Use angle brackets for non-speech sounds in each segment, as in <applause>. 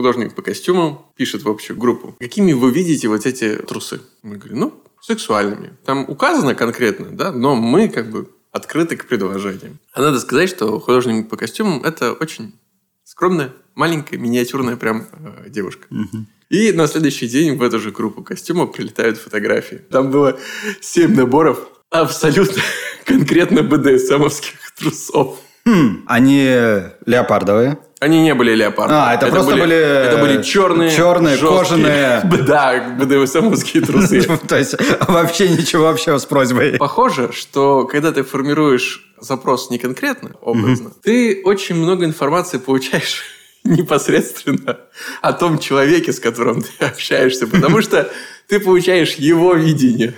художник по костюмам, пишет в общую группу. Какими вы видите вот эти трусы? Мы говорим, ну, сексуальными. Там указано конкретно, да, но мы как бы открыты к предложениям. А надо сказать, что художник по костюмам – это очень скромная, маленькая, миниатюрная прям э, девушка. И на следующий день в эту же группу костюмов прилетают фотографии. Там было семь наборов абсолютно <laughs> конкретно БДСМовских трусов. Хм, они леопардовые. Они не были леопардами. А, это, просто были, Это были черные, черные, жесткие, кожаные. <laughs> Да, БДСМовские <laughs> трусы. То есть вообще ничего общего с просьбой. Похоже, что когда ты формируешь запрос не конкретно, образно, ты очень много информации получаешь <laughs> непосредственно о том человеке, с которым ты общаешься, потому что ты получаешь его видение.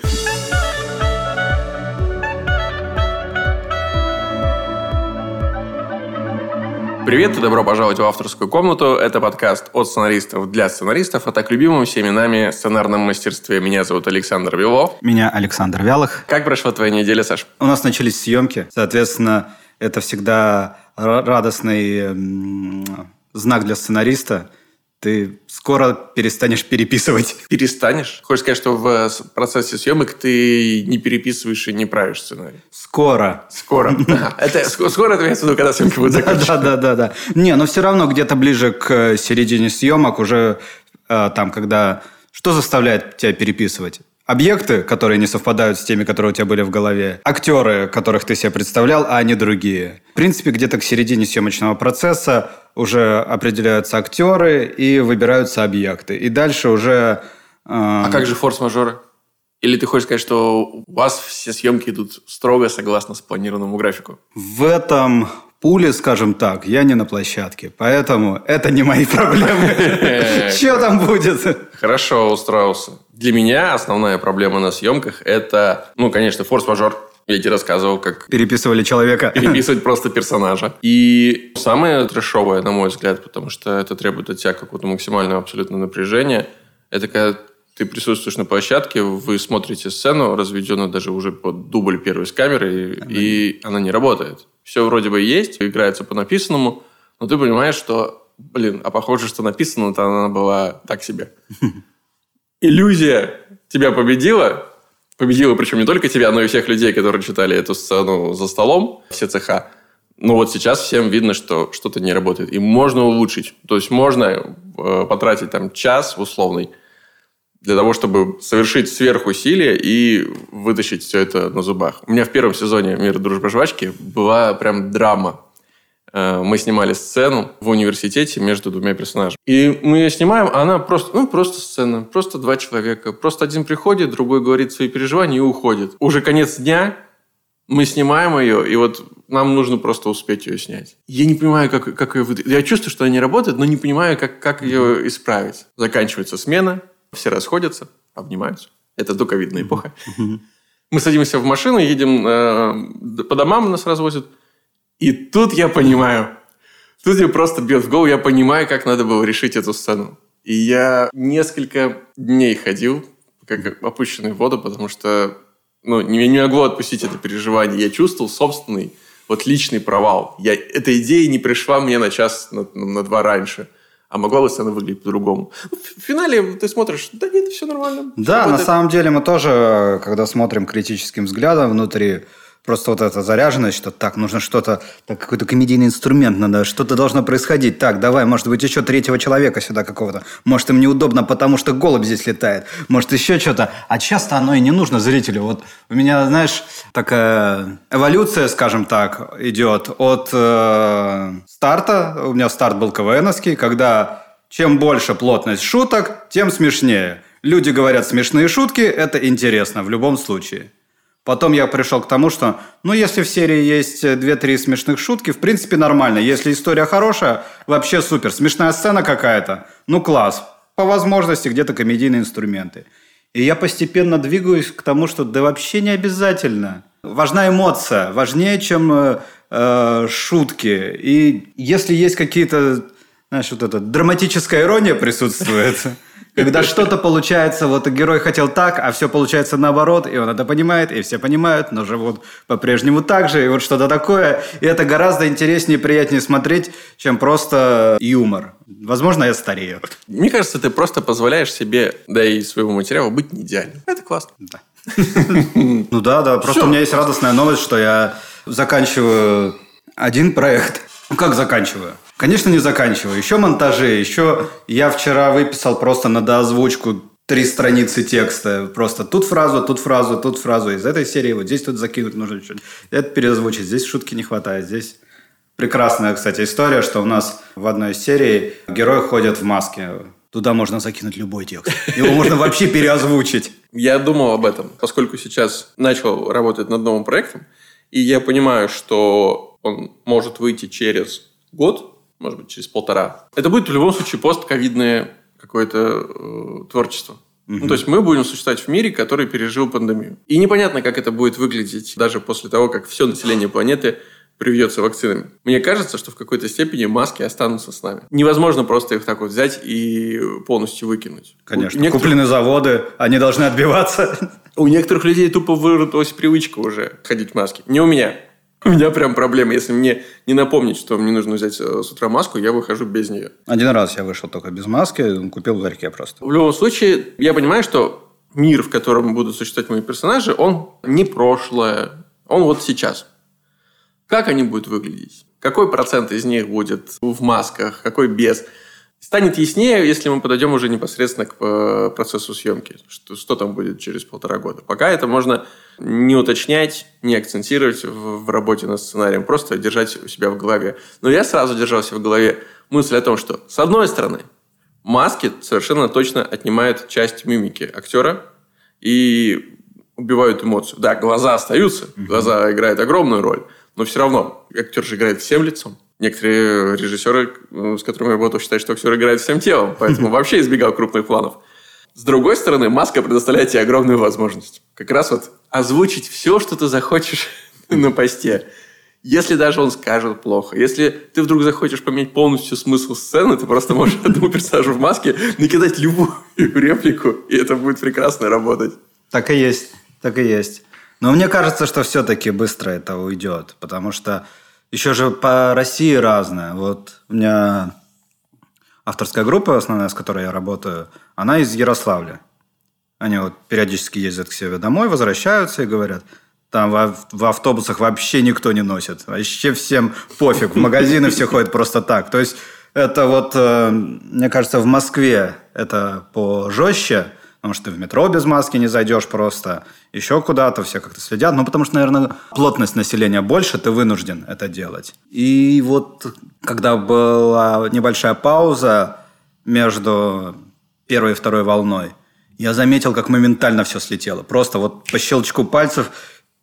Привет и добро пожаловать в авторскую комнату. Это подкаст от сценаристов для сценаристов, а так любимым всеми нами сценарном мастерстве. Меня зовут Александр Белов. Меня Александр Вялых. Как прошла твоя неделя, Саш? У нас начались съемки. Соответственно, это всегда радостный м, знак для сценариста – ты скоро перестанешь переписывать. Перестанешь? Хочешь сказать, что в процессе съемок ты не переписываешь и не правишь сценарий? Скоро. Скоро. <laughs> Это скоро это имеется в виду, когда съемки будут закончены. Да, да, да, да. Не, но все равно где-то ближе к середине съемок уже э, там, когда... Что заставляет тебя переписывать? Объекты, которые не совпадают с теми, которые у тебя были в голове, актеры, которых ты себе представлял, а не другие. В принципе, где-то к середине съемочного процесса уже определяются актеры и выбираются объекты. И дальше уже... Э... А как же форс-мажоры? Или ты хочешь сказать, что у вас все съемки идут строго согласно спланированному графику? В этом пуле, скажем так, я не на площадке. Поэтому это не мои <laughs> проблемы. <laughs> Что там будет? Хорошо, устроился. Для меня основная проблема на съемках – это, ну, конечно, форс-мажор. Я тебе рассказывал, как... Переписывали человека. Переписывать <laughs> просто персонажа. И самое трешовое, на мой взгляд, потому что это требует от тебя какого-то максимального абсолютно напряжения, это когда ты присутствуешь на площадке, вы смотрите сцену, разведенную даже уже под дубль первой с камеры, ага. и она не работает. Все вроде бы есть, играется по написанному, но ты понимаешь, что, блин, а похоже, что написано-то она была так себе. <laughs> иллюзия тебя победила, победила причем не только тебя, но и всех людей, которые читали эту сцену за столом, все цеха. Но вот сейчас всем видно, что что-то не работает. И можно улучшить. То есть можно э, потратить там час условный для того, чтобы совершить сверхусилие и вытащить все это на зубах. У меня в первом сезоне «Мир, дружба, жвачки» была прям драма мы снимали сцену в университете между двумя персонажами. И мы ее снимаем, а она просто, ну, просто сцена, просто два человека. Просто один приходит, другой говорит свои переживания и уходит. Уже конец дня, мы снимаем ее, и вот нам нужно просто успеть ее снять. Я не понимаю, как, как ее выдать. Я чувствую, что она не работает, но не понимаю, как, как ее исправить. Заканчивается смена, все расходятся, обнимаются. Это доковидная эпоха. Мы садимся в машину, едем э, по домам, нас развозят – и тут я понимаю, тут мне просто бьет в голову, я понимаю, как надо было решить эту сцену. И я несколько дней ходил, как опущенный в воду, потому что ну, не, не могло отпустить это переживание. Я чувствовал собственный вот личный провал. Я, эта идея не пришла мне на час, на, на два раньше. А могла бы сцена выглядеть по-другому. Ну, в финале ты смотришь, да нет, все нормально. Да, на это... самом деле мы тоже, когда смотрим критическим взглядом внутри, Просто вот эта заряженность, что так, нужно что-то, так, какой-то комедийный инструмент надо, что-то должно происходить. Так, давай, может быть, еще третьего человека сюда какого-то. Может, им неудобно, потому что голубь здесь летает. Может, еще что-то. А часто оно и не нужно зрителю. Вот у меня, знаешь, такая эволюция, скажем так, идет от э, старта. У меня старт был КВНовский, когда чем больше плотность шуток, тем смешнее. Люди говорят смешные шутки, это интересно в любом случае. Потом я пришел к тому, что, ну, если в серии есть 2-3 смешных шутки, в принципе, нормально. Если история хорошая, вообще супер. Смешная сцена какая-то, ну, класс. По возможности где-то комедийные инструменты. И я постепенно двигаюсь к тому, что да вообще не обязательно. Важна эмоция, важнее, чем э, э, шутки. И если есть какие-то, знаешь, вот эта драматическая ирония присутствует, <laughs> Когда что-то получается, вот герой хотел так, а все получается наоборот, и он это понимает, и все понимают, но живут по-прежнему так же, и вот что-то такое. И это гораздо интереснее и приятнее смотреть, чем просто юмор. Возможно, я старею. Мне кажется, ты просто позволяешь себе, да и своему материалу, быть не идеальным. Это классно. Да. <laughs> Ну да, да. Просто у меня есть радостная новость, что я заканчиваю один проект. Ну как заканчиваю? Конечно, не заканчиваю. Еще монтажи, еще я вчера выписал просто на доозвучку три страницы текста. Просто тут фразу, тут фразу, тут фразу из этой серии. Вот здесь тут закинуть нужно что-нибудь. Это переозвучить. Здесь шутки не хватает. Здесь прекрасная, кстати, история, что у нас в одной из серий герой ходит в маске. Туда можно закинуть любой текст. Его можно вообще переозвучить. Я думал об этом, поскольку сейчас начал работать над новым проектом, и я понимаю, что он может выйти через год, может быть, через полтора. Это будет в любом случае постковидное какое-то э, творчество. Угу. Ну, то есть мы будем существовать в мире, который пережил пандемию. И непонятно, как это будет выглядеть даже после того, как все население планеты привьется вакцинами. Мне кажется, что в какой-то степени маски останутся с нами. Невозможно просто их так вот взять и полностью выкинуть. Конечно. Некоторых... Куплены заводы, они должны отбиваться. У некоторых людей тупо выработалась привычка уже ходить в маске. Не у меня. У меня прям проблема. Если мне не напомнить, что мне нужно взять э, с утра маску, я выхожу без нее. Один раз я вышел только без маски, купил в ларьке просто. В любом случае, я понимаю, что мир, в котором будут существовать мои персонажи, он не прошлое, он вот сейчас. Как они будут выглядеть? Какой процент из них будет в масках, какой без? Станет яснее, если мы подойдем уже непосредственно к э, процессу съемки, что, что там будет через полтора года. Пока это можно не уточнять, не акцентировать в, в работе над сценарием, просто держать у себя в голове. Но я сразу держал себя в голове мысль о том, что, с одной стороны, маски совершенно точно отнимают часть мимики актера и убивают эмоцию. Да, глаза остаются, глаза играют огромную роль, но все равно актер же играет всем лицом. Некоторые режиссеры, э, с которыми я работал, считают, что актер играет всем телом, поэтому вообще избегал крупных планов. С другой стороны, маска предоставляет тебе огромную возможность. Как раз вот озвучить все, что ты захочешь <laughs> на посте. Если даже он скажет плохо, если ты вдруг захочешь поменять полностью смысл сцены, ты просто можешь <laughs> этому персонажу в маске накидать любую <laughs> реплику, и это будет прекрасно работать. Так и есть, так и есть. Но мне кажется, что все-таки быстро это уйдет, потому что еще же по России разное. Вот у меня авторская группа, основная, с которой я работаю, она из Ярославля. Они вот периодически ездят к себе домой, возвращаются и говорят, там в, автобусах вообще никто не носит. Вообще всем пофиг. В магазины все ходят просто так. То есть это вот, э, мне кажется, в Москве это пожестче, потому что ты в метро без маски не зайдешь просто, еще куда-то, все как-то следят. Ну, потому что, наверное, плотность населения больше, ты вынужден это делать. И вот когда была небольшая пауза между первой и второй волной, я заметил, как моментально все слетело. Просто вот по щелчку пальцев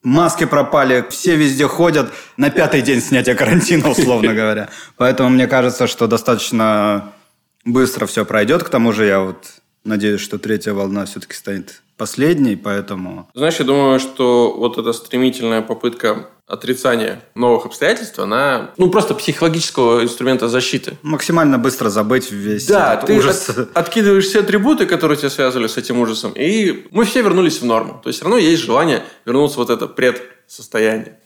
маски пропали, все везде ходят. На пятый день снятия карантина, условно говоря. Поэтому мне кажется, что достаточно быстро все пройдет. К тому же я вот Надеюсь, что третья волна все-таки станет последней, поэтому... Знаешь, я думаю, что вот эта стремительная попытка отрицания новых обстоятельств, она, ну, просто психологического инструмента защиты. Максимально быстро забыть весь да, этот ты ужас. От, откидываешь все атрибуты, которые тебя связывали с этим ужасом, и мы все вернулись в норму. То есть, все равно есть желание вернуться в вот это предсостояние.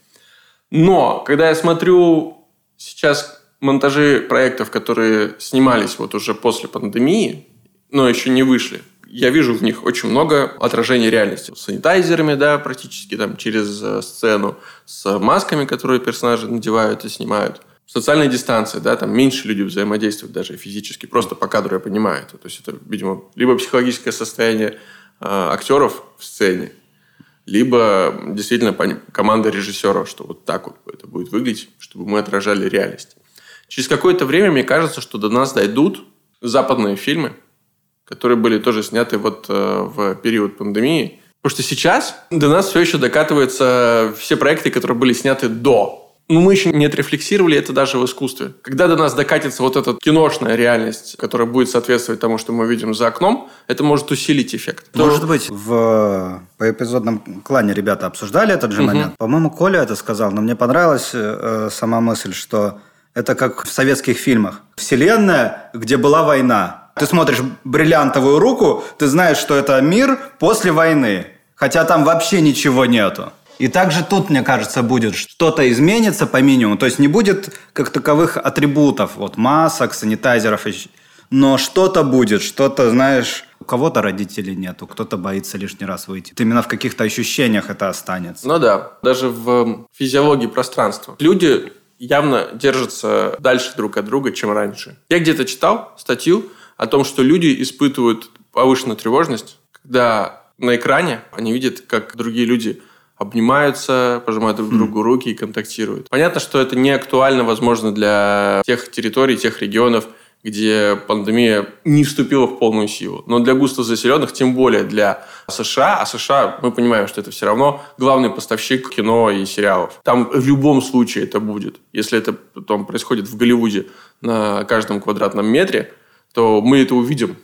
Но, когда я смотрю сейчас монтажи проектов, которые снимались вот уже после пандемии, но еще не вышли. Я вижу в них очень много отражений реальности. С санитайзерами, да, практически там через э, сцену, с масками, которые персонажи надевают и снимают. Социальная дистанция, да, там меньше люди взаимодействуют даже физически, просто по кадру я понимаю это. То есть это, видимо, либо психологическое состояние э, актеров в сцене, либо действительно команда режиссера, что вот так вот это будет выглядеть, чтобы мы отражали реальность. Через какое-то время, мне кажется, что до нас дойдут западные фильмы, которые были тоже сняты вот э, в период пандемии. Потому что сейчас до нас все еще докатываются все проекты, которые были сняты до. Но мы еще не отрефлексировали это даже в искусстве. Когда до нас докатится вот эта киношная реальность, которая будет соответствовать тому, что мы видим за окном, это может усилить эффект. Может То... быть, в по эпизодном клане ребята обсуждали этот же угу. момент. По-моему, Коля это сказал, но мне понравилась э, сама мысль, что это как в советских фильмах. Вселенная, где была война Ты смотришь «Бриллиантовую руку», ты знаешь, что это мир после войны. Хотя там вообще ничего нету. И также тут, мне кажется, будет что-то изменится по минимуму. То есть не будет как таковых атрибутов, вот масок, санитайзеров, но что-то будет, что-то, знаешь, у кого-то родителей нету, кто-то боится лишний раз выйти. Вот именно в каких-то ощущениях это останется. Ну да, даже в физиологии пространства. Люди явно держатся дальше друг от друга, чем раньше. Я где-то читал статью о том, что люди испытывают повышенную тревожность, когда на экране они видят, как другие люди обнимаются, пожимают друг другу руки и контактируют. Понятно, что это не актуально, возможно, для тех территорий, тех регионов, где пандемия не вступила в полную силу. Но для густо заселенных, тем более для США, а США, мы понимаем, что это все равно главный поставщик кино и сериалов. Там в любом случае это будет. Если это потом происходит в Голливуде на каждом квадратном метре, то мы это увидим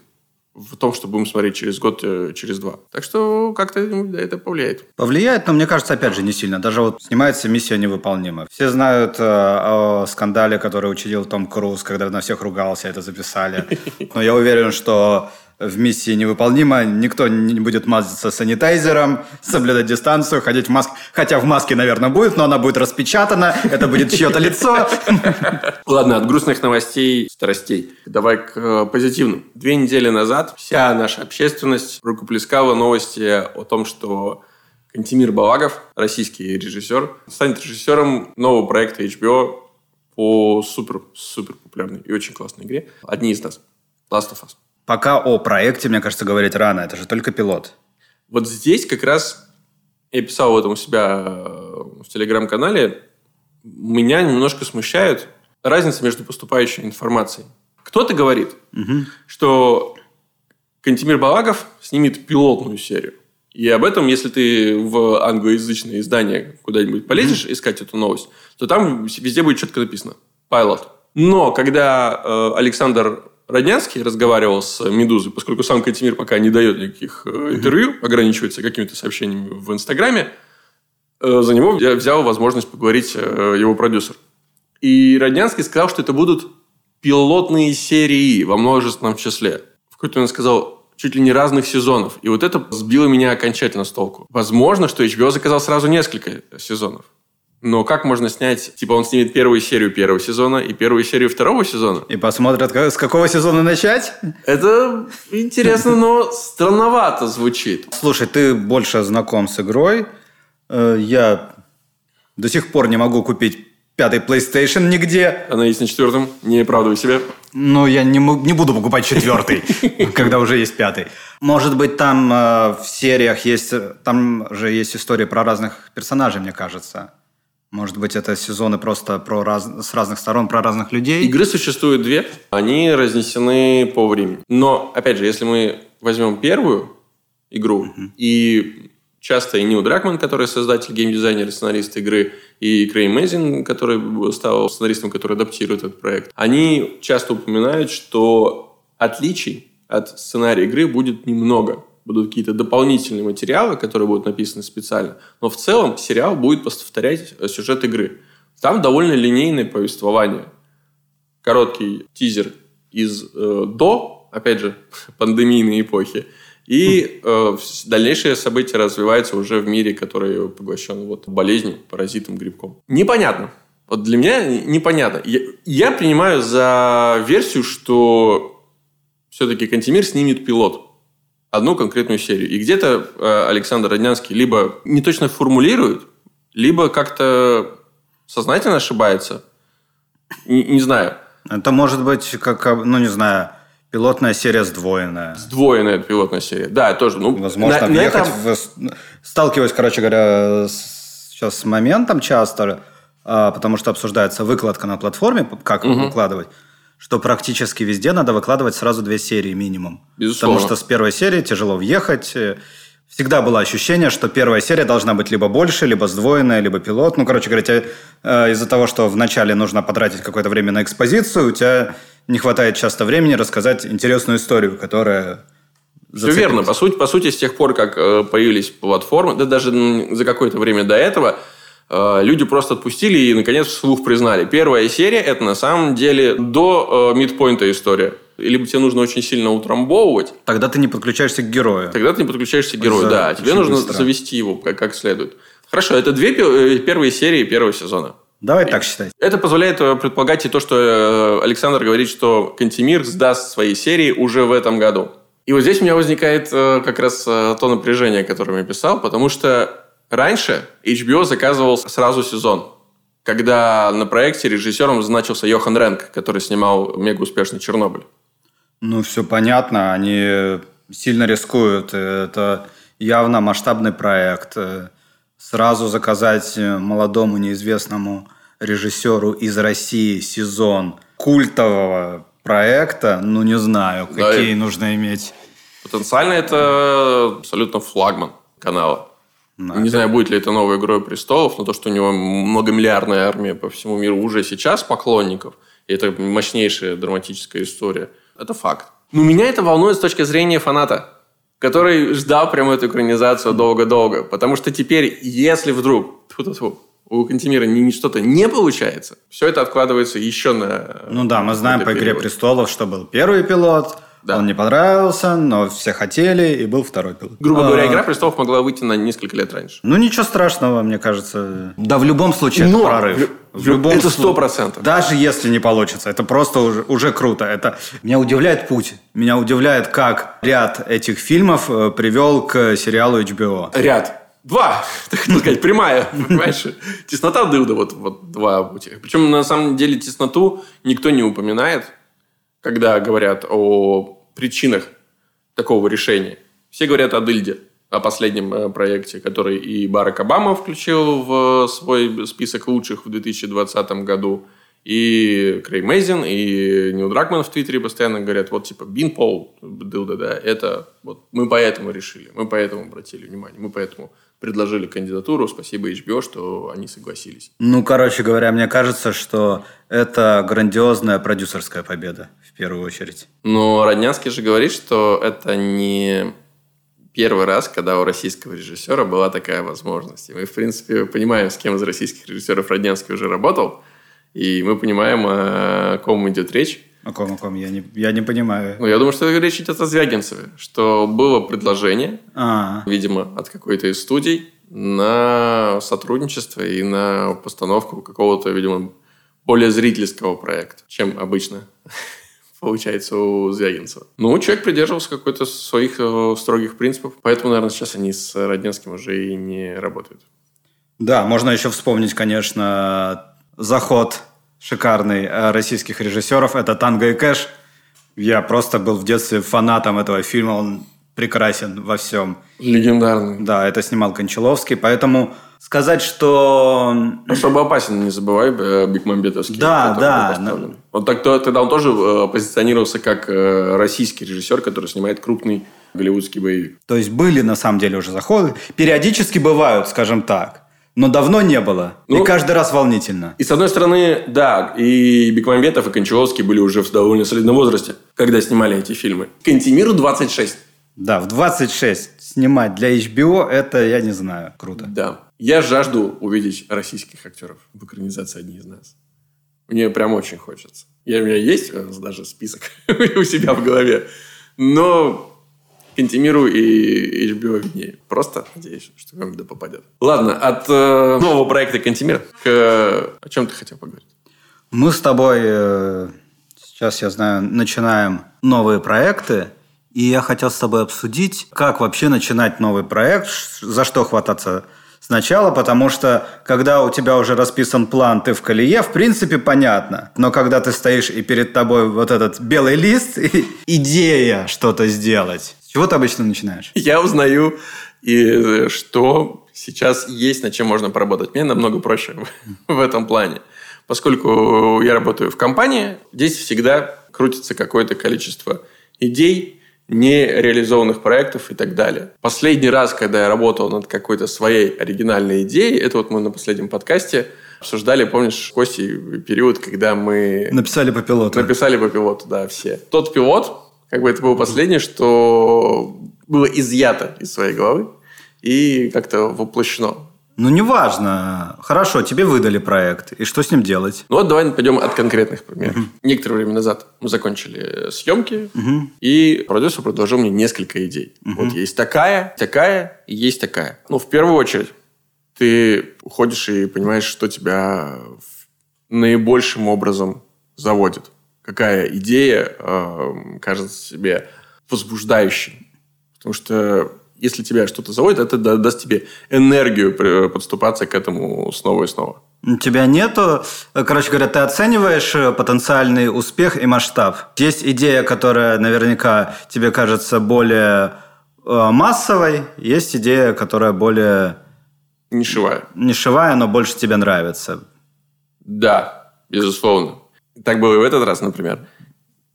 в том, что будем смотреть через год, э, через два. Так что как-то это повлияет. Повлияет, но мне кажется, опять же, не сильно. Даже вот снимается «Миссия невыполнима». Все знают э, о скандале, который учудил Том Круз, когда на всех ругался, это записали. <laughs> Но я уверен, что в миссии невыполнимо. Никто не будет мазаться санитайзером, соблюдать дистанцию, ходить в маске. Хотя в маске, наверное, будет, но она будет распечатана, это будет чье-то лицо. Ладно, от грустных новостей, страстей. Давай к э, позитивным. Две недели назад вся наша общественность рукоплескала новости о том, что Кантимир Балагов, российский режиссер, станет режиссером нового проекта HBO по супер, супер популярной и очень классной игре. Одни из нас. Last of Us. Пока о проекте, мне кажется, говорить рано. Это же только пилот. Вот здесь как раз я писал об этом у себя э, в телеграм-канале. Меня немножко смущает разница между поступающей информацией. Кто-то говорит, угу. что Кантимир Балагов снимет пилотную серию. И об этом, если ты в англоязычное издание куда-нибудь полезешь mm искать эту новость, то там везде будет четко написано «Pilot». Но когда э, Александр Роднянский разговаривал с «Медузой», поскольку сам Кантемир пока не дает никаких э, интервью, ограничивается какими-то сообщениями в Инстаграме, э, за него взял возможность поговорить э, его продюсер. И Роднянский сказал, что это будут пилотные серии во множественном числе. В какой-то он сказал, чуть ли не разных сезонов. И вот это сбило меня окончательно с толку. Возможно, что HBO заказал сразу несколько сезонов. Но как можно снять, типа он снимет первую серию первого сезона и первую серию второго сезона? И посмотрят, с какого сезона начать? Это интересно, но странновато звучит. Слушай, ты больше знаком с игрой. Э, я до сих пор не могу купить пятый PlayStation нигде. Она есть на четвертом, не оправдывай себя. Ну, я не, не буду покупать четвертый, <laughs> когда уже есть пятый. Может быть, там э, в сериях есть... Там же есть истории про разных персонажей, мне кажется. Может быть, это сезоны просто про раз... с разных сторон, про разных людей? Игры существуют две. Они разнесены по времени. Но, опять же, если мы возьмем первую игру, uh-huh. и часто и Нил Дракман, который создатель, геймдизайнер и сценарист игры, и Крей Мэзин, который стал сценаристом, который адаптирует этот проект, они часто упоминают, что отличий от сценария игры будет немного будут какие-то дополнительные материалы, которые будут написаны специально. Но в целом сериал будет повторять э, сюжет игры. Там довольно линейное повествование. Короткий тизер из э, до, опять же, <laughs> пандемийной эпохи. И <laughs> э, дальнейшие события развиваются уже в мире, который поглощен вот, болезнью, паразитом, грибком. Непонятно. Вот для меня непонятно. Я, я принимаю за версию, что все-таки Кантемир снимет пилот одну конкретную серию. И где-то э, Александр Роднянский либо не точно формулирует, либо как-то сознательно ошибается. Не, не знаю. Это может быть как, ну не знаю, пилотная серия сдвоенная. Сдвоенная пилотная серия. Да, тоже. Ну, Возможно, на, въехать на этом... в... Сталкиваюсь, короче говоря, с, сейчас с моментом часто, а, потому что обсуждается выкладка на платформе, как угу. выкладывать что практически везде надо выкладывать сразу две серии минимум. Безусловно. Потому что с первой серии тяжело въехать. Всегда было ощущение, что первая серия должна быть либо больше, либо сдвоенная, либо пилот. Ну, короче говоря, э, из-за того, что вначале нужно потратить какое-то время на экспозицию, у тебя не хватает часто времени рассказать интересную историю, которая Все верно. По сути, по сути, с тех пор, как э, появились платформы, да даже за какое-то время до этого – Э, люди просто отпустили и, наконец, вслух признали. Первая серия – это, на самом деле, до э, мидпоинта история. либо тебе нужно очень сильно утрамбовывать, Тогда ты не подключаешься к герою. тогда ты не подключаешься к герою. За- Да, тебе нужно быстро. завести его как, как следует. Хорошо, это две э, первые серии первого сезона. Давай так считать. Это позволяет э, предполагать и то, что э, Александр говорит, что Кантемир сдаст свои серии уже в этом году. И вот здесь у меня возникает э, как раз э, то напряжение, которое я писал, потому что раньше HBO заказывал сразу сезон, когда на проекте режиссером значился Йохан Ренк, который снимал мега успешный Чернобыль. Ну, все понятно, они сильно рискуют. Это явно масштабный проект. Сразу заказать молодому неизвестному режиссеру из России сезон культового проекта, ну, не знаю, Да, какие нужно иметь. Потенциально это абсолютно флагман канала. Да. Не знаю, будет ли это новая «Игрой престолов», но то, что у него многомиллиардная армия по всему миру уже сейчас поклонников, и это мощнейшая драматическая история, это факт. Но меня это волнует с точки зрения фаната, который ждал прямо эту экранизацию долго-долго. Потому что теперь, если вдруг тьфу-тьфу-тьфу, у Кантемира что-то не получается, все это откладывается еще на... Ну да, мы знаем по «Игре период. престолов», что был первый пилот, Да. он не понравился, но все хотели, и был второй пилот. Грубо А, говоря, «Игра престолов» могла выйти на несколько лет раньше. Ну ничего страшного, мне кажется. Да, в любом случае Но это прорыв. в лю- это сто процентов. Даже если не получится, это просто уже, уже круто. Это меня удивляет путь. Меня удивляет, как ряд этих фильмов э, привел к сериалу HBO. Ряд. Два, <laughs> так хотел сказать, прямая, понимаешь? Теснота дылда, вот, вот два пути. Причем, на самом деле, тесноту никто не упоминает, когда говорят о причинах такого решения. Все говорят о дылде, о последнем э, проекте, который и Барак Обама включил в свой список лучших в 2020 году, и Крей Мейзин, и Нил Дракман в Твиттере постоянно говорят, вот типа Бин Пол, дылда, да, это вот мы поэтому решили, мы поэтому обратили внимание, мы поэтому предложили кандидатуру, спасибо HBO, что они согласились. Ну, короче говоря, мне кажется, что это грандиозная продюсерская победа, в первую очередь. Но Роднянский же говорит, что это не первый раз, когда у российского режиссера была такая возможность. И мы, в принципе, понимаем, с кем из российских режиссеров Роднянский уже работал, и мы понимаем, о ком идет речь. О ком, о ком, я не, я не понимаю. Ну, я думаю, что речь идет о Звягинцеве, что было предложение, А, видимо, от какой-то из студий на сотрудничество и на постановку какого-то, видимо, более зрительского проекта, чем обычно <laughs> получается у Звягинцева. Ну, человек придерживался какой-то своих э, строгих принципов, поэтому, наверное, сейчас они с Роднянским уже и не работают. Да, можно еще вспомнить, конечно, заход шикарный э, российских режиссеров. Это «Танго и Кэш». Я просто был в детстве фанатом этого фильма. Он прекрасен во всем. Легендарный. Да, это снимал Кончаловский. Поэтому сказать, что... Особо опасен, не забывай, э, Бекмамбетовский. Да, да. Вот так, то- тогда он тоже э, позиционировался как российский режиссер, который снимает крупный голливудский боевик. То есть были на самом деле уже заходы. Периодически бывают, скажем так. Но давно не было. Ну, и каждый раз волнительно. И с одной стороны, да, и Бекмамбетов, и Кончаловский были уже в довольно солидном возрасте, когда снимали эти фильмы. Кантемиру 26. Да, в 26 снимать для HBO, это, я не знаю, круто. Да. Я жажду увидеть российских актеров в экранизации «Одни из нас». Мне прям очень хочется. Я, у меня есть э, даже список <laughs> у себя в голове. Но Кантемиру и HBO виднее. Просто надеюсь, что вам да попадет. Ладно, от э, нового проекта Кантемир к... э, О чем ты хотел поговорить? Мы с тобой, э, сейчас, я знаю, начинаем новые проекты. И я хотел с тобой обсудить, как вообще начинать новый проект, за что хвататься сначала, потому что когда у тебя уже расписан план, ты в колее, в принципе, понятно. Но когда ты стоишь и перед тобой вот этот белый лист, <laughs> идея что-то сделать, чего ты обычно начинаешь? <laughs> Я узнаю, и, э, что сейчас есть над чем можно поработать. Мне намного проще <laughs> в этом плане. Поскольку я работаю в компании, здесь всегда крутится какое-то количество идей, нереализованных проектов и так далее. Последний раз, когда я работал над какой-то своей оригинальной идеей, это вот мы на последнем подкасте обсуждали, помнишь, Костей, период, когда мы Написали по пилоту. Написали по пилоту, да, все. Тот пилот, как бы это было последнее, что было изъято из своей головы и как-то воплощено Ну, неважно. Хорошо, тебе выдали проект. И что с ним делать? Ну вот давай пойдем от конкретных примеров. Угу. Некоторое время назад мы закончили съемки, угу. и продюсер предложил мне несколько идей. Угу. Вот есть такая, такая и есть такая. Ну, в первую очередь, ты уходишь и понимаешь, что тебя наибольшим образом заводит. Какая идея э, кажется тебе возбуждающей. Потому что если тебя что-то заводит, это даст тебе энергию подступаться к этому снова и снова. У тебя нету, короче говоря, ты оцениваешь э, потенциальный успех и масштаб. Есть идея, которая наверняка тебе кажется более э, массовой, есть идея, которая более... Нишевая. Нишевая, но больше тебе нравится. Да, безусловно. Так было и в этот раз, например.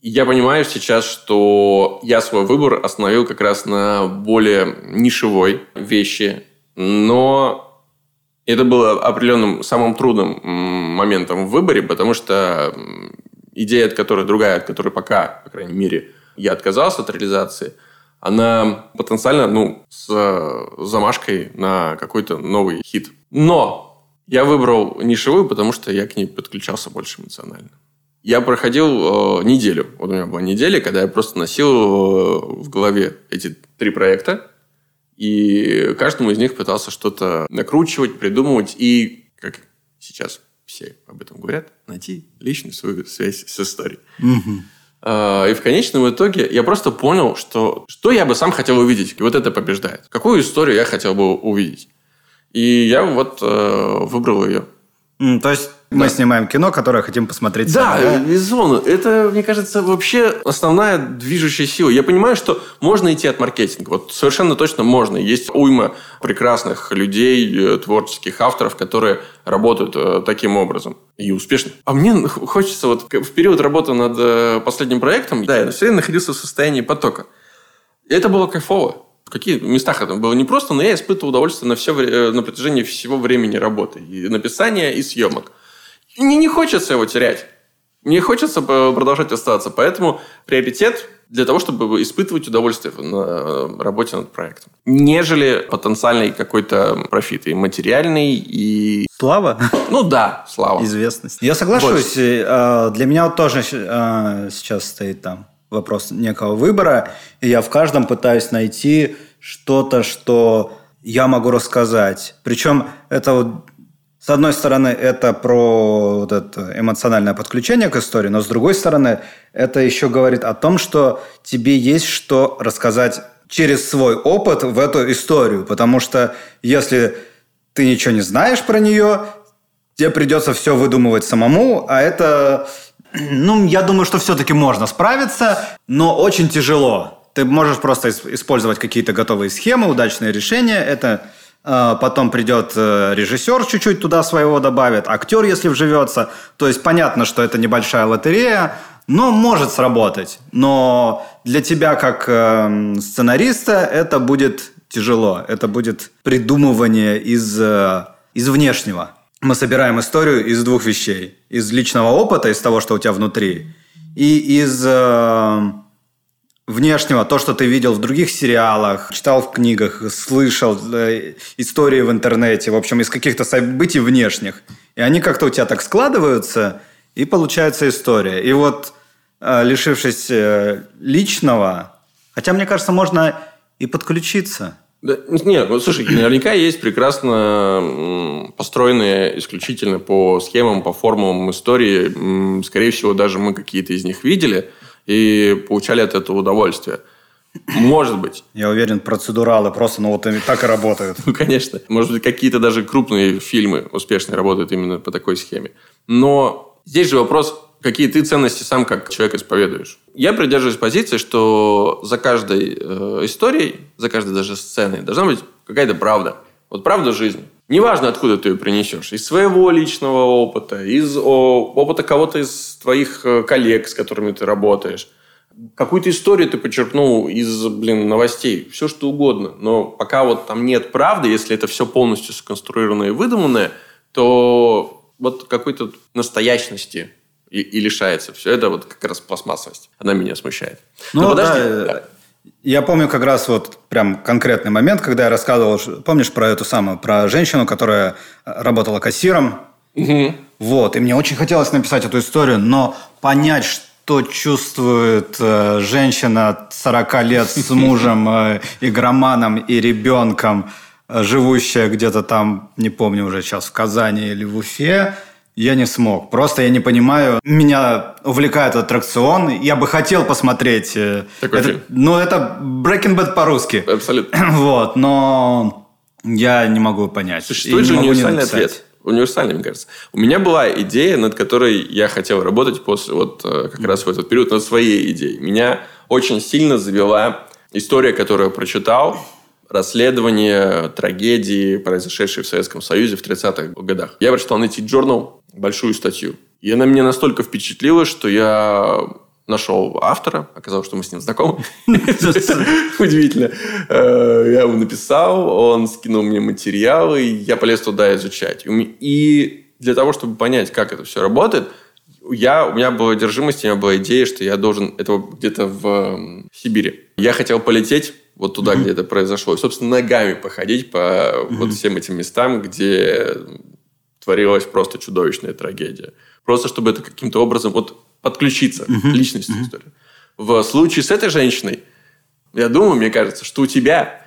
Я понимаю сейчас, что я свой выбор остановил как раз на более нишевой вещи, но это было определенным самым трудным моментом в выборе, потому что идея, от которой другая, от которой пока, по крайней мере, я отказался от реализации, она потенциально, ну, с замашкой на какой-то новый хит. Но я выбрал нишевую, потому что я к ней подключался больше эмоционально. Я проходил э, неделю. Вот у меня была неделя, когда я просто носил э, в голове эти три проекта. И каждому из них пытался что-то накручивать, придумывать. И, как сейчас все об этом говорят, найти личную свою связь с историей. Угу. И в конечном итоге я просто понял, что, что я бы сам хотел увидеть. И вот это побеждает. Какую историю я хотел бы увидеть. И я вот э, выбрал ее. Mm, то есть да. мы снимаем кино, которое хотим посмотреть да, сами. Да, безусловно. Это, мне кажется, вообще основная движущая сила. Я понимаю, что можно идти от маркетинга. Вот совершенно точно можно. Есть уйма прекрасных людей, э, творческих авторов, которые работают э, таким образом. И успешно. А мне хочется вот в период работы над э, последним проектом, да, я все время находился в состоянии потока. Это было кайфово в каких местах это было не просто, но я испытывал удовольствие на, все, на протяжении всего времени работы. И написания, и съемок. Мне не хочется его терять. Мне хочется продолжать оставаться. Поэтому приоритет для того, чтобы испытывать удовольствие на э, работе над проектом. Нежели потенциальный какой-то профит. И материальный, и... Слава? Ну да, слава. Известность. Я соглашусь. Больше. Э, для меня вот тоже сейчас стоит там вопрос некого выбора, и я в каждом пытаюсь найти что-то, что я могу рассказать. Причем это вот с одной стороны, это про вот это эмоциональное подключение к истории, но с другой стороны, это еще говорит о том, что тебе есть что рассказать через свой опыт в эту историю. Потому что если ты ничего не знаешь про нее, тебе придется все выдумывать самому, а это ну, я думаю, что все-таки можно справиться, но очень тяжело. Ты можешь просто использовать какие-то готовые схемы, удачные решения. Это потом придет э, режиссер чуть-чуть туда своего добавит, актер, если вживется. То есть понятно, что это небольшая лотерея, но может сработать. Но для тебя как э, сценариста это будет тяжело. Это будет придумывание из, из внешнего мы собираем историю из двух вещей. Из личного опыта, из того, что у тебя внутри, и из э, внешнего, то, что ты видел в других сериалах, читал в книгах, слышал э, истории в интернете, в общем, из каких-то событий внешних. И они как-то у тебя так складываются, и получается история. И вот, э, лишившись э, личного, хотя, мне кажется, можно и подключиться – да, нет, ну, слушай, наверняка есть прекрасно построенные исключительно по схемам, по формулам истории. Скорее всего, даже мы какие-то из них видели и получали от этого удовольствие. Может быть. Я уверен, процедуралы просто, ну вот они так и работают. Ну, конечно. Может быть, какие-то даже крупные фильмы успешно работают именно по такой схеме. Но здесь же вопрос, какие ты ценности сам как человек исповедуешь. Я придерживаюсь позиции, что за каждой э, историей, за каждой даже сценой должна быть какая-то правда. Вот правда жизни. Неважно, откуда ты ее принесешь. Из своего личного опыта, из опыта кого-то из твоих э, коллег, с которыми ты работаешь. Какую-то историю ты почерпнул из, блин, новостей. Все, что угодно. Но пока вот там нет правды, если это все полностью сконструированное и выдуманное, то вот какой-то настоящности и, и лишается. Все это вот как раз пластмассовость. Она меня смущает. Ну, Но подожди. Да, Я помню как раз вот прям конкретный момент, когда я рассказывал, помнишь про эту самую, про женщину, которая работала кассиром. Угу. Вот, и мне очень хотелось написать эту историю, но понять, что чувствует э, женщина 40 лет с <laughs> мужем, э, игроманом и ребенком, э, живущая где-то там, не помню уже сейчас, в Казани или в Уфе, я не смог. Просто я не понимаю. Меня увлекает аттракцион. Я бы хотел посмотреть. Э, Такой это, фильм. Ну, это Breaking Bad по-русски. Абсолютно. <clears throat> Вот, но я не могу понять. Существует же не не универсальный написать. ответ. Универсальный, мне кажется. У меня была идея, над которой я хотел работать после вот э, как раз в этот период над своей идеей. Меня очень сильно завела история, которую я прочитал, расследование трагедии, произошедшей в Советском Союзе в 30-х годах. Я прочитал на Journal большую статью. И она меня настолько впечатлила, что я нашел автора, оказалось, что мы с ним знакомы. <laughs> Удивительно. Э, Я ему написал, он скинул мне материалы, я полез туда изучать. И для того, чтобы понять, как это все работает, я, у меня была одержимость, у меня была идея, что я должен... Это где-то в Сибири. Я хотел полететь вот туда, где это произошло. И, собственно, ногами походить по вот всем этим местам, где творилась просто чудовищная трагедия. Просто чтобы это каким-то образом вот подключиться к личности истории. В случае с этой женщиной, я думаю, мне кажется, что у тебя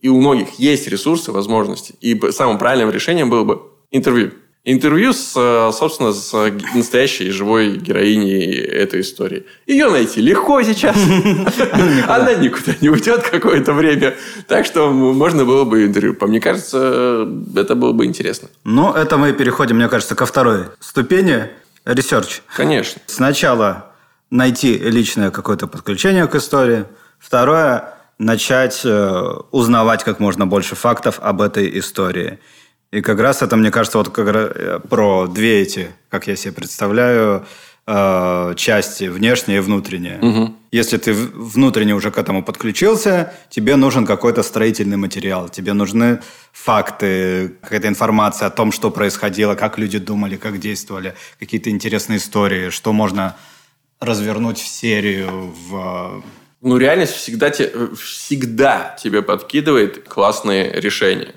и у многих есть ресурсы, возможности. И самым правильным решением было бы интервью. Интервью, с, э, собственно, с э, настоящей живой героиней этой истории. Ее найти легко сейчас. <laughs> Она никуда не уйдет какое-то время. Так что можно было бы интервью. По мне кажется, это было бы интересно. Ну, это мы переходим, мне кажется, ко второй ступени. Ресерч. Конечно. Сначала найти личное какое-то подключение к истории. Второе – начать э, узнавать как можно больше фактов об этой истории. И как раз это, мне кажется, вот как раз, э, про две эти, как я себе представляю, э, части, внешняя и внутренняя. Если ты внутренне уже к этому подключился, тебе нужен какой-то строительный материал, тебе нужны факты, какая-то информация о том, что происходило, как люди думали, как действовали, какие-то интересные истории, что можно развернуть в серию, в... Ну, реальность всегда, те, всегда тебе подкидывает классные решения.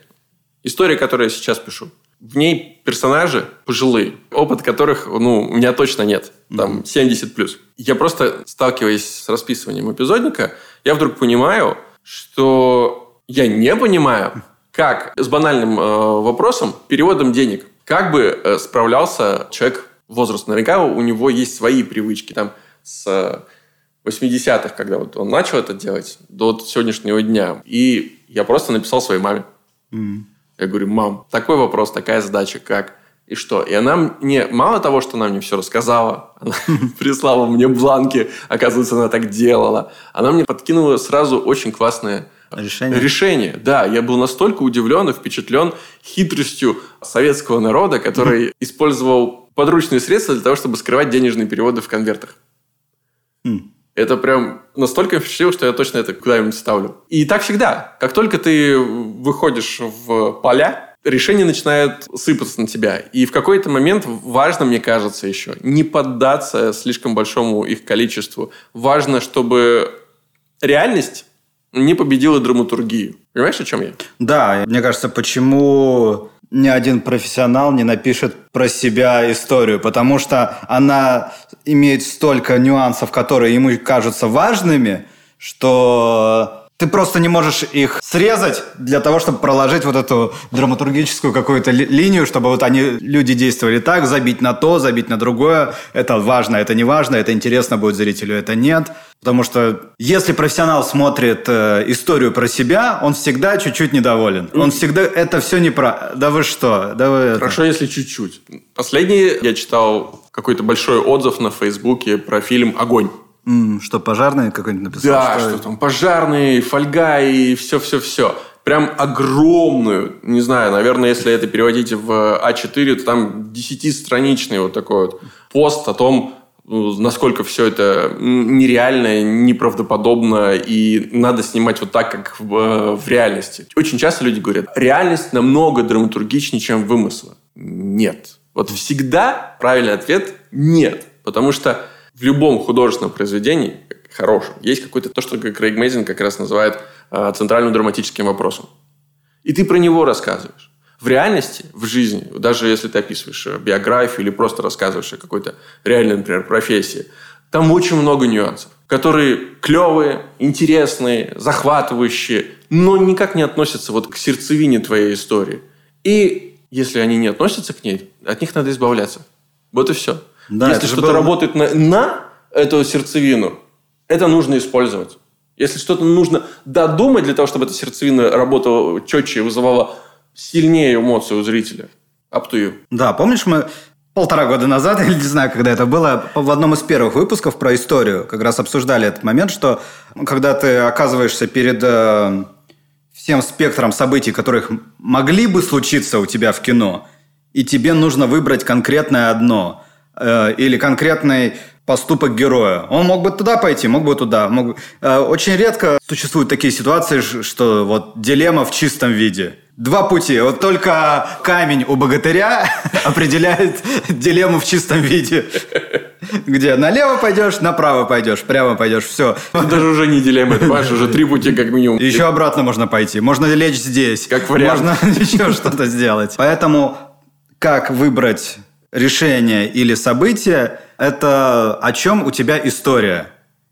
История, которую я сейчас пишу, в ней персонажи пожилые, опыт которых, ну, у меня точно нет. Там 70 плюс. Я просто, сталкиваясь с расписыванием эпизодника, я вдруг понимаю, что я не понимаю, как с банальным э, вопросом, переводом денег, как бы э, справлялся человек возраст. Наверняка у него есть свои привычки. Там с 80-х, когда вот он начал это делать, до сегодняшнего дня. И я просто написал своей маме. Я говорю, мам, такой вопрос, такая задача, как? И что? И она мне, мало того, что она мне все рассказала, <laughs> она прислала мне бланки, оказывается, она так делала. Она мне подкинула сразу очень классное Решение? решение. Да, я был настолько удивлен и впечатлен хитростью советского народа, который использовал подручные средства для того, чтобы скрывать денежные переводы в конвертах. Это прям настолько впечатлило, что я точно это куда-нибудь ставлю. И так всегда. Как только ты выходишь в поля, решения начинают сыпаться на тебя. И в какой-то момент важно, мне кажется, еще не поддаться слишком большому их количеству. Важно, чтобы реальность не победила драматургию. Понимаешь, о чем я? Да, мне кажется, почему ни один профессионал не напишет про себя историю, потому что она имеет столько нюансов, которые ему кажутся важными, что ты просто не можешь их срезать для того, чтобы проложить вот эту драматургическую какую-то ли- линию, чтобы вот они, люди действовали так, забить на то, забить на другое. Это важно, это не важно, это интересно будет зрителю, это нет. Потому что если профессионал смотрит э, историю про себя, он всегда чуть-чуть недоволен. Он всегда это все не про. Да вы что? Да вы это- Хорошо, если чуть-чуть. Последний я читал какой-то большой отзыв на Фейсбуке про фильм «Огонь». М, что пожарный какой-нибудь написал? Да, что, там пожарные, фольга и все-все-все. Прям огромную, не знаю, наверное, если это переводить в А4, то там 10-страничный вот такой вот пост о том, ну, насколько все это нереально, неправдоподобно, и надо снимать вот так, как в, э, в реальности. Очень часто люди говорят, реальность намного драматургичнее, чем вымыслы. Нет. Вот всегда правильный ответ – нет. Потому что в любом художественном произведении, хорошем. Есть какой-то то, что Крейг Мейзин как раз называет э, центральным драматическим вопросом. И ты про него рассказываешь. В реальности, в жизни, даже если ты описываешь э, биографию или просто рассказываешь о какой-то реальной, например, профессии, там очень много нюансов, которые клевые, интересные, захватывающие, но никак не относятся вот к сердцевине твоей истории. И если они не относятся к ней, от них надо избавляться. Вот и все. Да, если что-то было... работает на, на эту сердцевину, это нужно использовать. Если что-то нужно додумать для того, чтобы эта сердцевина работала четче и вызывала сильнее эмоции у зрителя. Up to you. Да, помнишь, мы полтора года назад, <laughs> или не знаю, когда это было, в одном из первых выпусков про историю как раз обсуждали этот момент, что когда ты оказываешься перед э, всем спектром событий, которых могли бы случиться у тебя в кино, и тебе нужно выбрать конкретное одно э, или конкретный поступок героя. Он мог бы туда пойти, мог бы туда. Мог... Э, очень редко существуют такие ситуации, что вот дилемма в чистом виде. Два пути. Вот только камень у богатыря <laughs> определяет дилемму в чистом виде. Где налево пойдешь, направо пойдешь, прямо пойдешь, все. Это даже уже не дилемма, это понимаешь, уже три пути как минимум. Еще обратно можно пойти. Можно лечь здесь. Как вариант. Можно <laughs> еще что-то сделать. Поэтому как выбрать решение или событие, это о чем у тебя история.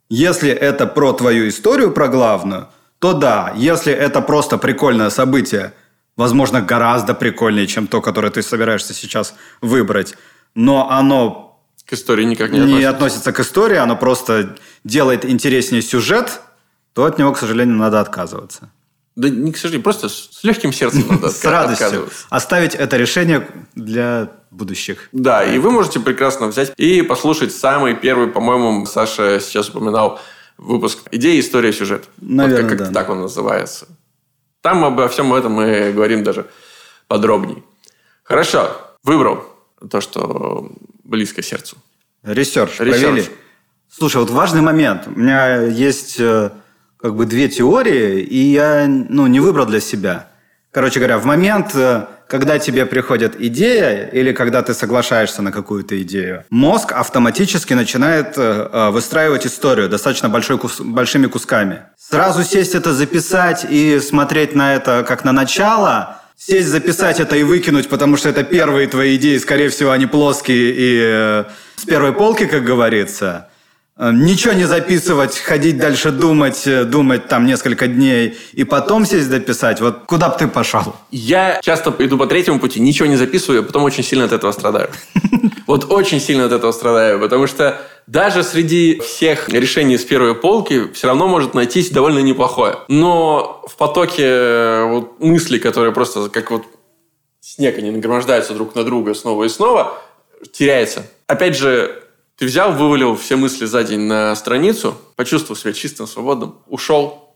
Если это про твою историю, про главную, то да. Если это просто прикольное событие, возможно, гораздо прикольнее, чем то, которое ты собираешься сейчас выбрать, но оно к истории никак не, не относится. относится к истории, оно просто делает интереснее сюжет, то от него, к сожалению, надо отказываться. Да не к сожалению, просто с легким сердцем надо С радостью. Оставить это решение для будущих. Да, и вы можете прекрасно взять и послушать самый первый, по-моему, Саша сейчас упоминал выпуск «Идея, история, сюжет». Наверное, вот как, да. так он называется. Там обо всем этом мы говорим даже подробнее. Хорошо, выбрал то, что близко сердцу. Ресерч, провели. Слушай, вот важный момент. У меня есть э, как бы две теории, и я ну, не выбрал для себя. Короче говоря, в момент, э, когда тебе приходит идея или когда ты соглашаешься на какую-то идею, мозг автоматически начинает э, э, выстраивать историю достаточно большой кус большими кусками. Сразу сесть это записать и смотреть на это как на начало, сесть записать это и выкинуть, потому что это первые твои идеи, скорее всего, они плоские и с первой полки, как говорится – ничего не записывать, ходить дальше думать, э, думать там несколько дней и потом сесть дописать. Вот куда бы ты пошел? Я часто иду по третьему пути, ничего не записываю, а потом очень сильно от этого страдаю. <laughs> Вот очень сильно от этого страдаю, потому что даже среди всех решений с первой полки все равно может найтись довольно неплохое. Но в потоке э, вот мыслей, которые просто как вот снег, они нагромождаются друг на друга снова и снова, теряется. Опять же, ты взял, вывалил все мысли за день на страницу, почувствовал себя чистым, свободным, ушел,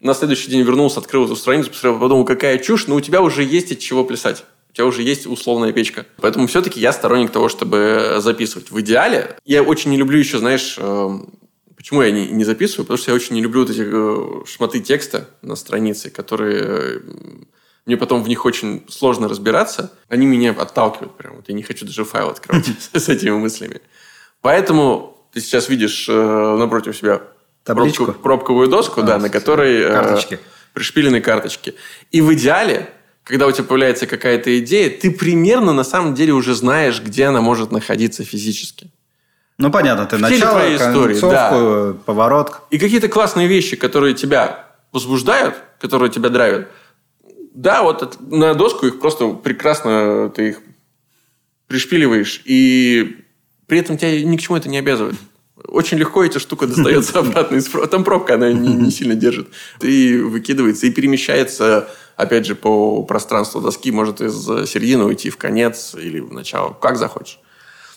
на следующий день вернулся, открыл эту страницу, посмотрел, подумал, какая чушь, но у тебя уже есть от чего плясать. У тебя уже есть условная печка. Поэтому все-таки я сторонник того, чтобы записывать. В идеале, я очень не люблю еще, знаешь, эм, Почему я не, не записываю? Потому что я очень не люблю вот эти э, шматы текста на странице, которые э, мне потом в них очень сложно разбираться. Они меня отталкивают прям. Вот я не хочу даже файл открывать <laughs> с этими мыслями. Поэтому ты сейчас видишь э, напротив себя Табличку? Пробку, пробковую доску, а, да, на которой э, карточки. пришпилены карточки. И в идеале, когда у тебя появляется какая-то идея, ты примерно на самом деле уже знаешь, где она может находиться физически. Ну, понятно, ты в начало, твоей истории, да. поворот. И какие-то классные вещи, которые тебя возбуждают, которые тебя драйвят. Да, вот на доску их просто прекрасно ты их пришпиливаешь, и при этом тебя ни к чему это не обязывает. Очень легко эта штука достается <laughs> обратно из Там пробка, она не, не сильно держит. И выкидывается, и перемещается, опять же, по пространству доски. Может из середины уйти в конец или в начало, как захочешь.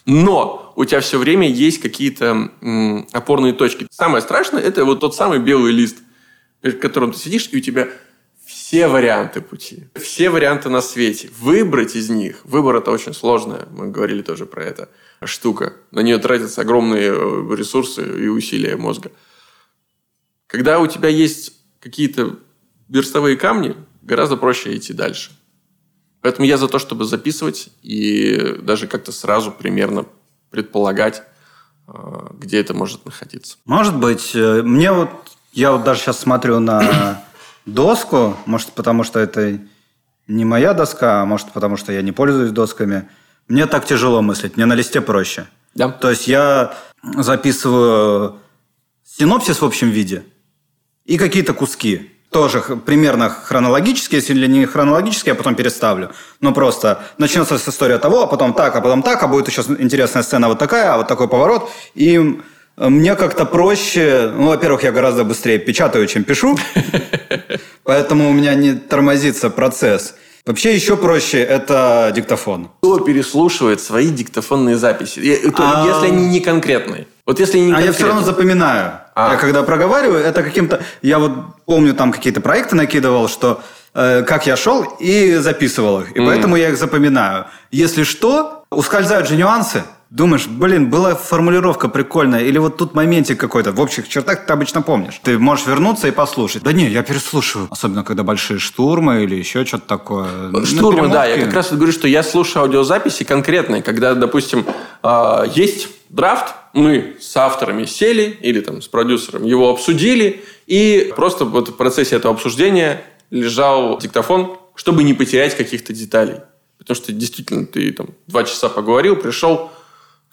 Но у тебя все время есть какие-то м, опорные точки. Самое страшное – это вот тот самый белый лист, перед которым ты сидишь, и у тебя все варианты пути, все варианты на свете. Выбрать из них, выбор это очень сложное, мы говорили тоже про это – штука. На нее тратятся огромные э, ресурсы и усилия мозга. Когда у тебя есть какие-то верстовые камни, гораздо проще идти дальше. Поэтому я за то, чтобы записывать и даже как-то сразу примерно предполагать, а, где это может находиться. Может быть. Э, мне вот, я вот даже сейчас смотрю на доску, может, потому что это не моя доска, а может, потому что я не пользуюсь досками. Мне так тяжело мыслить, мне на листе проще. Да. То есть я записываю синопсис в общем виде и какие-то куски. Тоже примерно хронологически, если не хронологически, я потом переставлю. Но просто начнется с истории того, а потом так, а потом так, а будет еще интересная сцена вот такая, а вот такой поворот. И мне как-то проще, ну, во-первых, я гораздо быстрее печатаю, чем пишу, поэтому у меня не тормозится процесс. Вообще еще проще это диктофон. Кто переслушивает свои диктофонные записи, а... если они не конкретные? Вот если не А я все равно запоминаю. А. Я когда проговариваю, это каким-то... Я вот помню, там какие-то проекты накидывал, что э, как я шел и записывал их. И mm. поэтому я их запоминаю. Если что, ускользают же нюансы. Думаешь, блин, была формулировка прикольная, или вот тут моментик какой-то. В общих чертах ты обычно помнишь. Ты можешь вернуться и послушать. Да не, я переслушиваю. Особенно, когда большие штурмы или еще что-то такое. Штурмы, да. Я как раз вот говорю, что я слушаю аудиозаписи конкретные, когда, допустим, а, есть драфт, мы с авторами сели или там с продюсером его обсудили, и просто вот в процессе этого обсуждения лежал диктофон, чтобы не потерять каких-то деталей. Потому что действительно ты там два часа поговорил, пришел,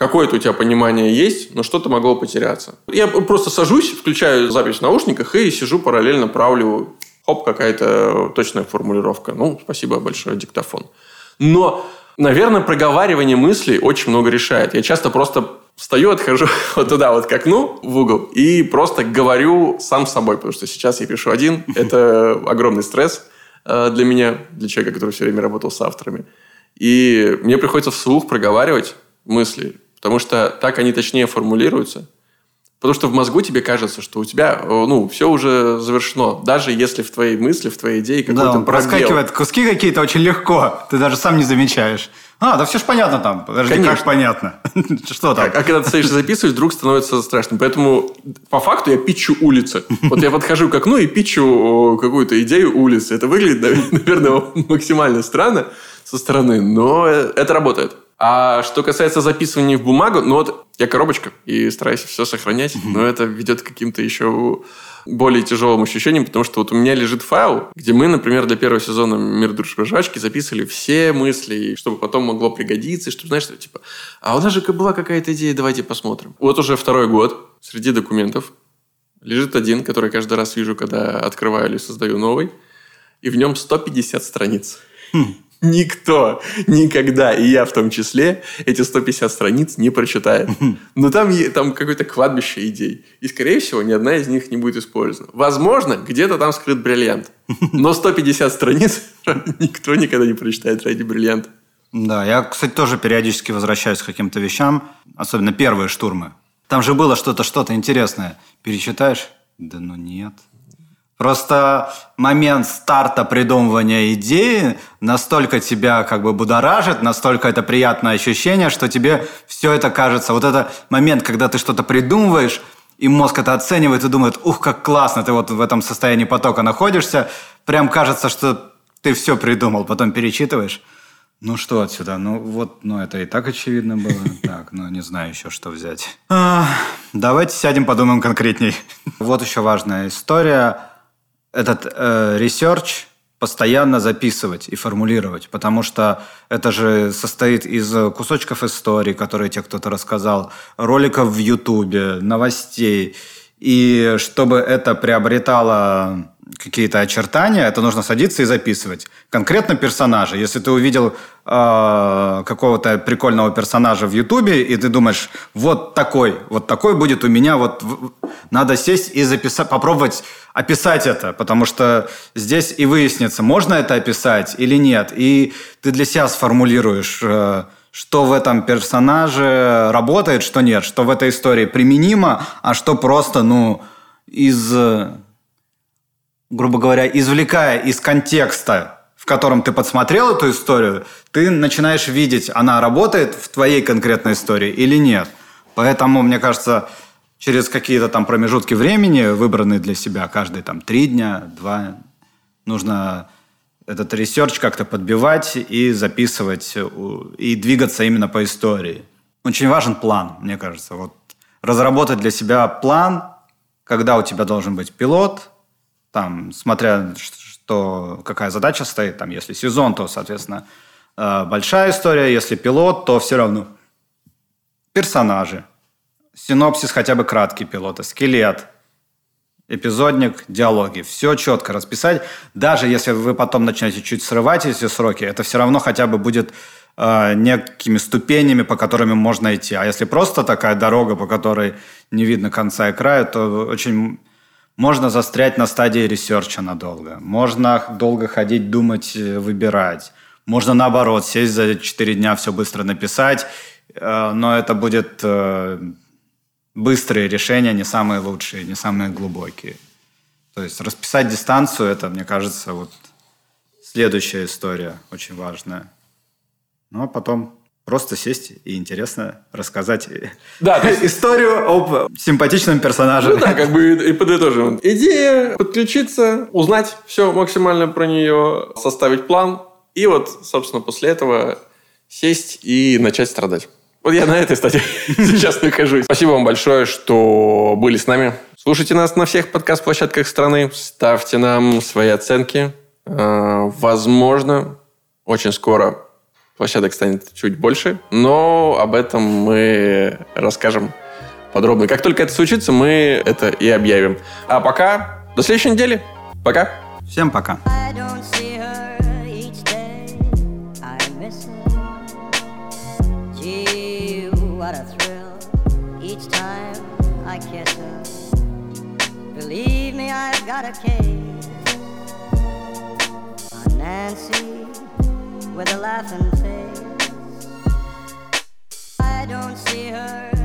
какое-то у тебя понимание есть, но что-то могло потеряться. Я просто сажусь, включаю запись в наушниках и сижу параллельно правлю. Хоп, какая-то точная формулировка. Ну, спасибо большое, диктофон. Но, наверное, проговаривание мыслей очень много решает. Я часто просто встаю, отхожу <laughs> вот туда вот к окну в угол и просто говорю сам с собой, потому что сейчас я пишу один. <laughs> Это огромный стресс э, для меня, для человека, который все время работал с авторами. И мне приходится вслух проговаривать мысли. Потому что так они точнее формулируются. Потому что в мозгу тебе кажется, что у тебя ну, все уже завершено. Даже если в твоей мысли, в твоей идее какой-то да, он проскакивает куски какие-то очень легко. Ты даже сам не замечаешь. А, да все же понятно там. Подожди, Конечно. как понятно? <laughs> Что там? А, а когда ты стоишь и записываешь, вдруг становится страшным. Поэтому по факту я пичу улицы. Вот я подхожу к окну и пичу какую-то идею улицы. Это выглядит, <laughs> наверное, максимально странно со стороны, но это работает. А что касается записывания в бумагу, ну вот я коробочка и стараюсь все сохранять, но это ведет к каким-то еще более тяжелым ощущениям, потому что вот у меня лежит файл, где мы, например, для первого сезона «Мир, дружбы, жвачки» записывали все мысли, чтобы потом могло пригодиться, чтобы, знаешь, типа, а у нас же была какая-то идея, давайте посмотрим. Вот уже второй год среди документов лежит один, который каждый раз вижу, когда открываю или создаю новый, и в нем 150 страниц. Хм. Никто никогда, и я в том числе, эти 150 страниц не прочитает. Но там, там какое-то кладбище идей. И, скорее всего, ни одна из них не будет использована. Возможно, где-то там скрыт бриллиант. <laughs> Но 150 страниц <laughs> никто никогда не прочитает ради бриллианта. Да, я, кстати, тоже периодически возвращаюсь к каким-то вещам, особенно первые штурмы. Там же было что-то, что-то интересное. Перечитаешь? Да ну нет. Просто момент старта придумывания идеи настолько тебя как бы будоражит, настолько это приятное ощущение, что тебе все это кажется. Вот это момент, когда ты что-то придумываешь, и мозг это оценивает и думает, ух, как классно, ты вот в этом состоянии потока находишься, прям кажется, что ты все придумал, потом перечитываешь. Ну что отсюда? Ну вот, ну это и так очевидно было. <laughs> Так, ну не знаю еще, что взять. А, давайте сядем, подумаем конкретней. Вот еще важная история этот э, постоянно записывать и формулировать, потому что это же состоит из кусочков истории, которые тебе кто-то рассказал, роликов в Ютубе, новостей. И чтобы это приобретало какие-то очертания, это нужно садиться и записывать. Конкретно персонажа. Если ты увидел э, какого-то прикольного персонажа в Ютубе, и ты думаешь, вот такой, вот такой будет у меня, вот надо сесть и записать, попробовать описать это, потому что здесь и выяснится, можно это описать или нет. И ты для себя сформулируешь, э, что в этом персонаже работает, что нет, что в этой истории применимо, а что просто, ну, из грубо говоря, извлекая из контекста, в котором ты подсмотрел эту историю, ты начинаешь видеть, она работает в твоей конкретной истории или нет. Поэтому, мне кажется, через какие-то там промежутки времени, выбранные для себя, каждые там три дня, два, нужно этот ресерч как-то подбивать и записывать, и двигаться именно по истории. Очень важен план, мне кажется. Вот разработать для себя план, когда у тебя должен быть пилот, там, смотря что, какая задача стоит, там, если сезон, то, соответственно, э, большая история, если пилот, то все равно персонажи, синопсис хотя бы краткий пилота, скелет, эпизодник, диалоги. Все четко расписать. Даже если вы потом начнете чуть срывать эти сроки, это все равно хотя бы будет э, некими ступенями, по которым можно идти. А если просто такая дорога, по которой не видно конца и края, то очень можно застрять на стадии ресерча надолго. Можно долго ходить, думать, э, выбирать. Можно наоборот, сесть за 4 дня, все быстро написать, э, но это будет э, быстрые решения, не самые лучшие, не самые глубокие. То есть расписать дистанцию, это, мне кажется, вот следующая история очень важная. Ну, а потом просто сесть и интересно рассказать <laughs> да, есть... историю об симпатичном персонаже. Ну да, как бы и подытожим. Идея подключиться, узнать все максимально про нее, составить план, и вот, собственно, после этого сесть и начать страдать. Вот я на этой стадии <laughs> сейчас нахожусь. Спасибо вам большое, что были с нами. Слушайте нас на всех подкаст-площадках страны. Ставьте нам свои оценки. А, возможно, очень скоро площадок станет чуть больше, но об этом мы расскажем подробно. Как только это случится, мы это и объявим. А пока, до следующей недели. Пока. Всем пока. I've got a case on Nancy with a laughing face. don't see her.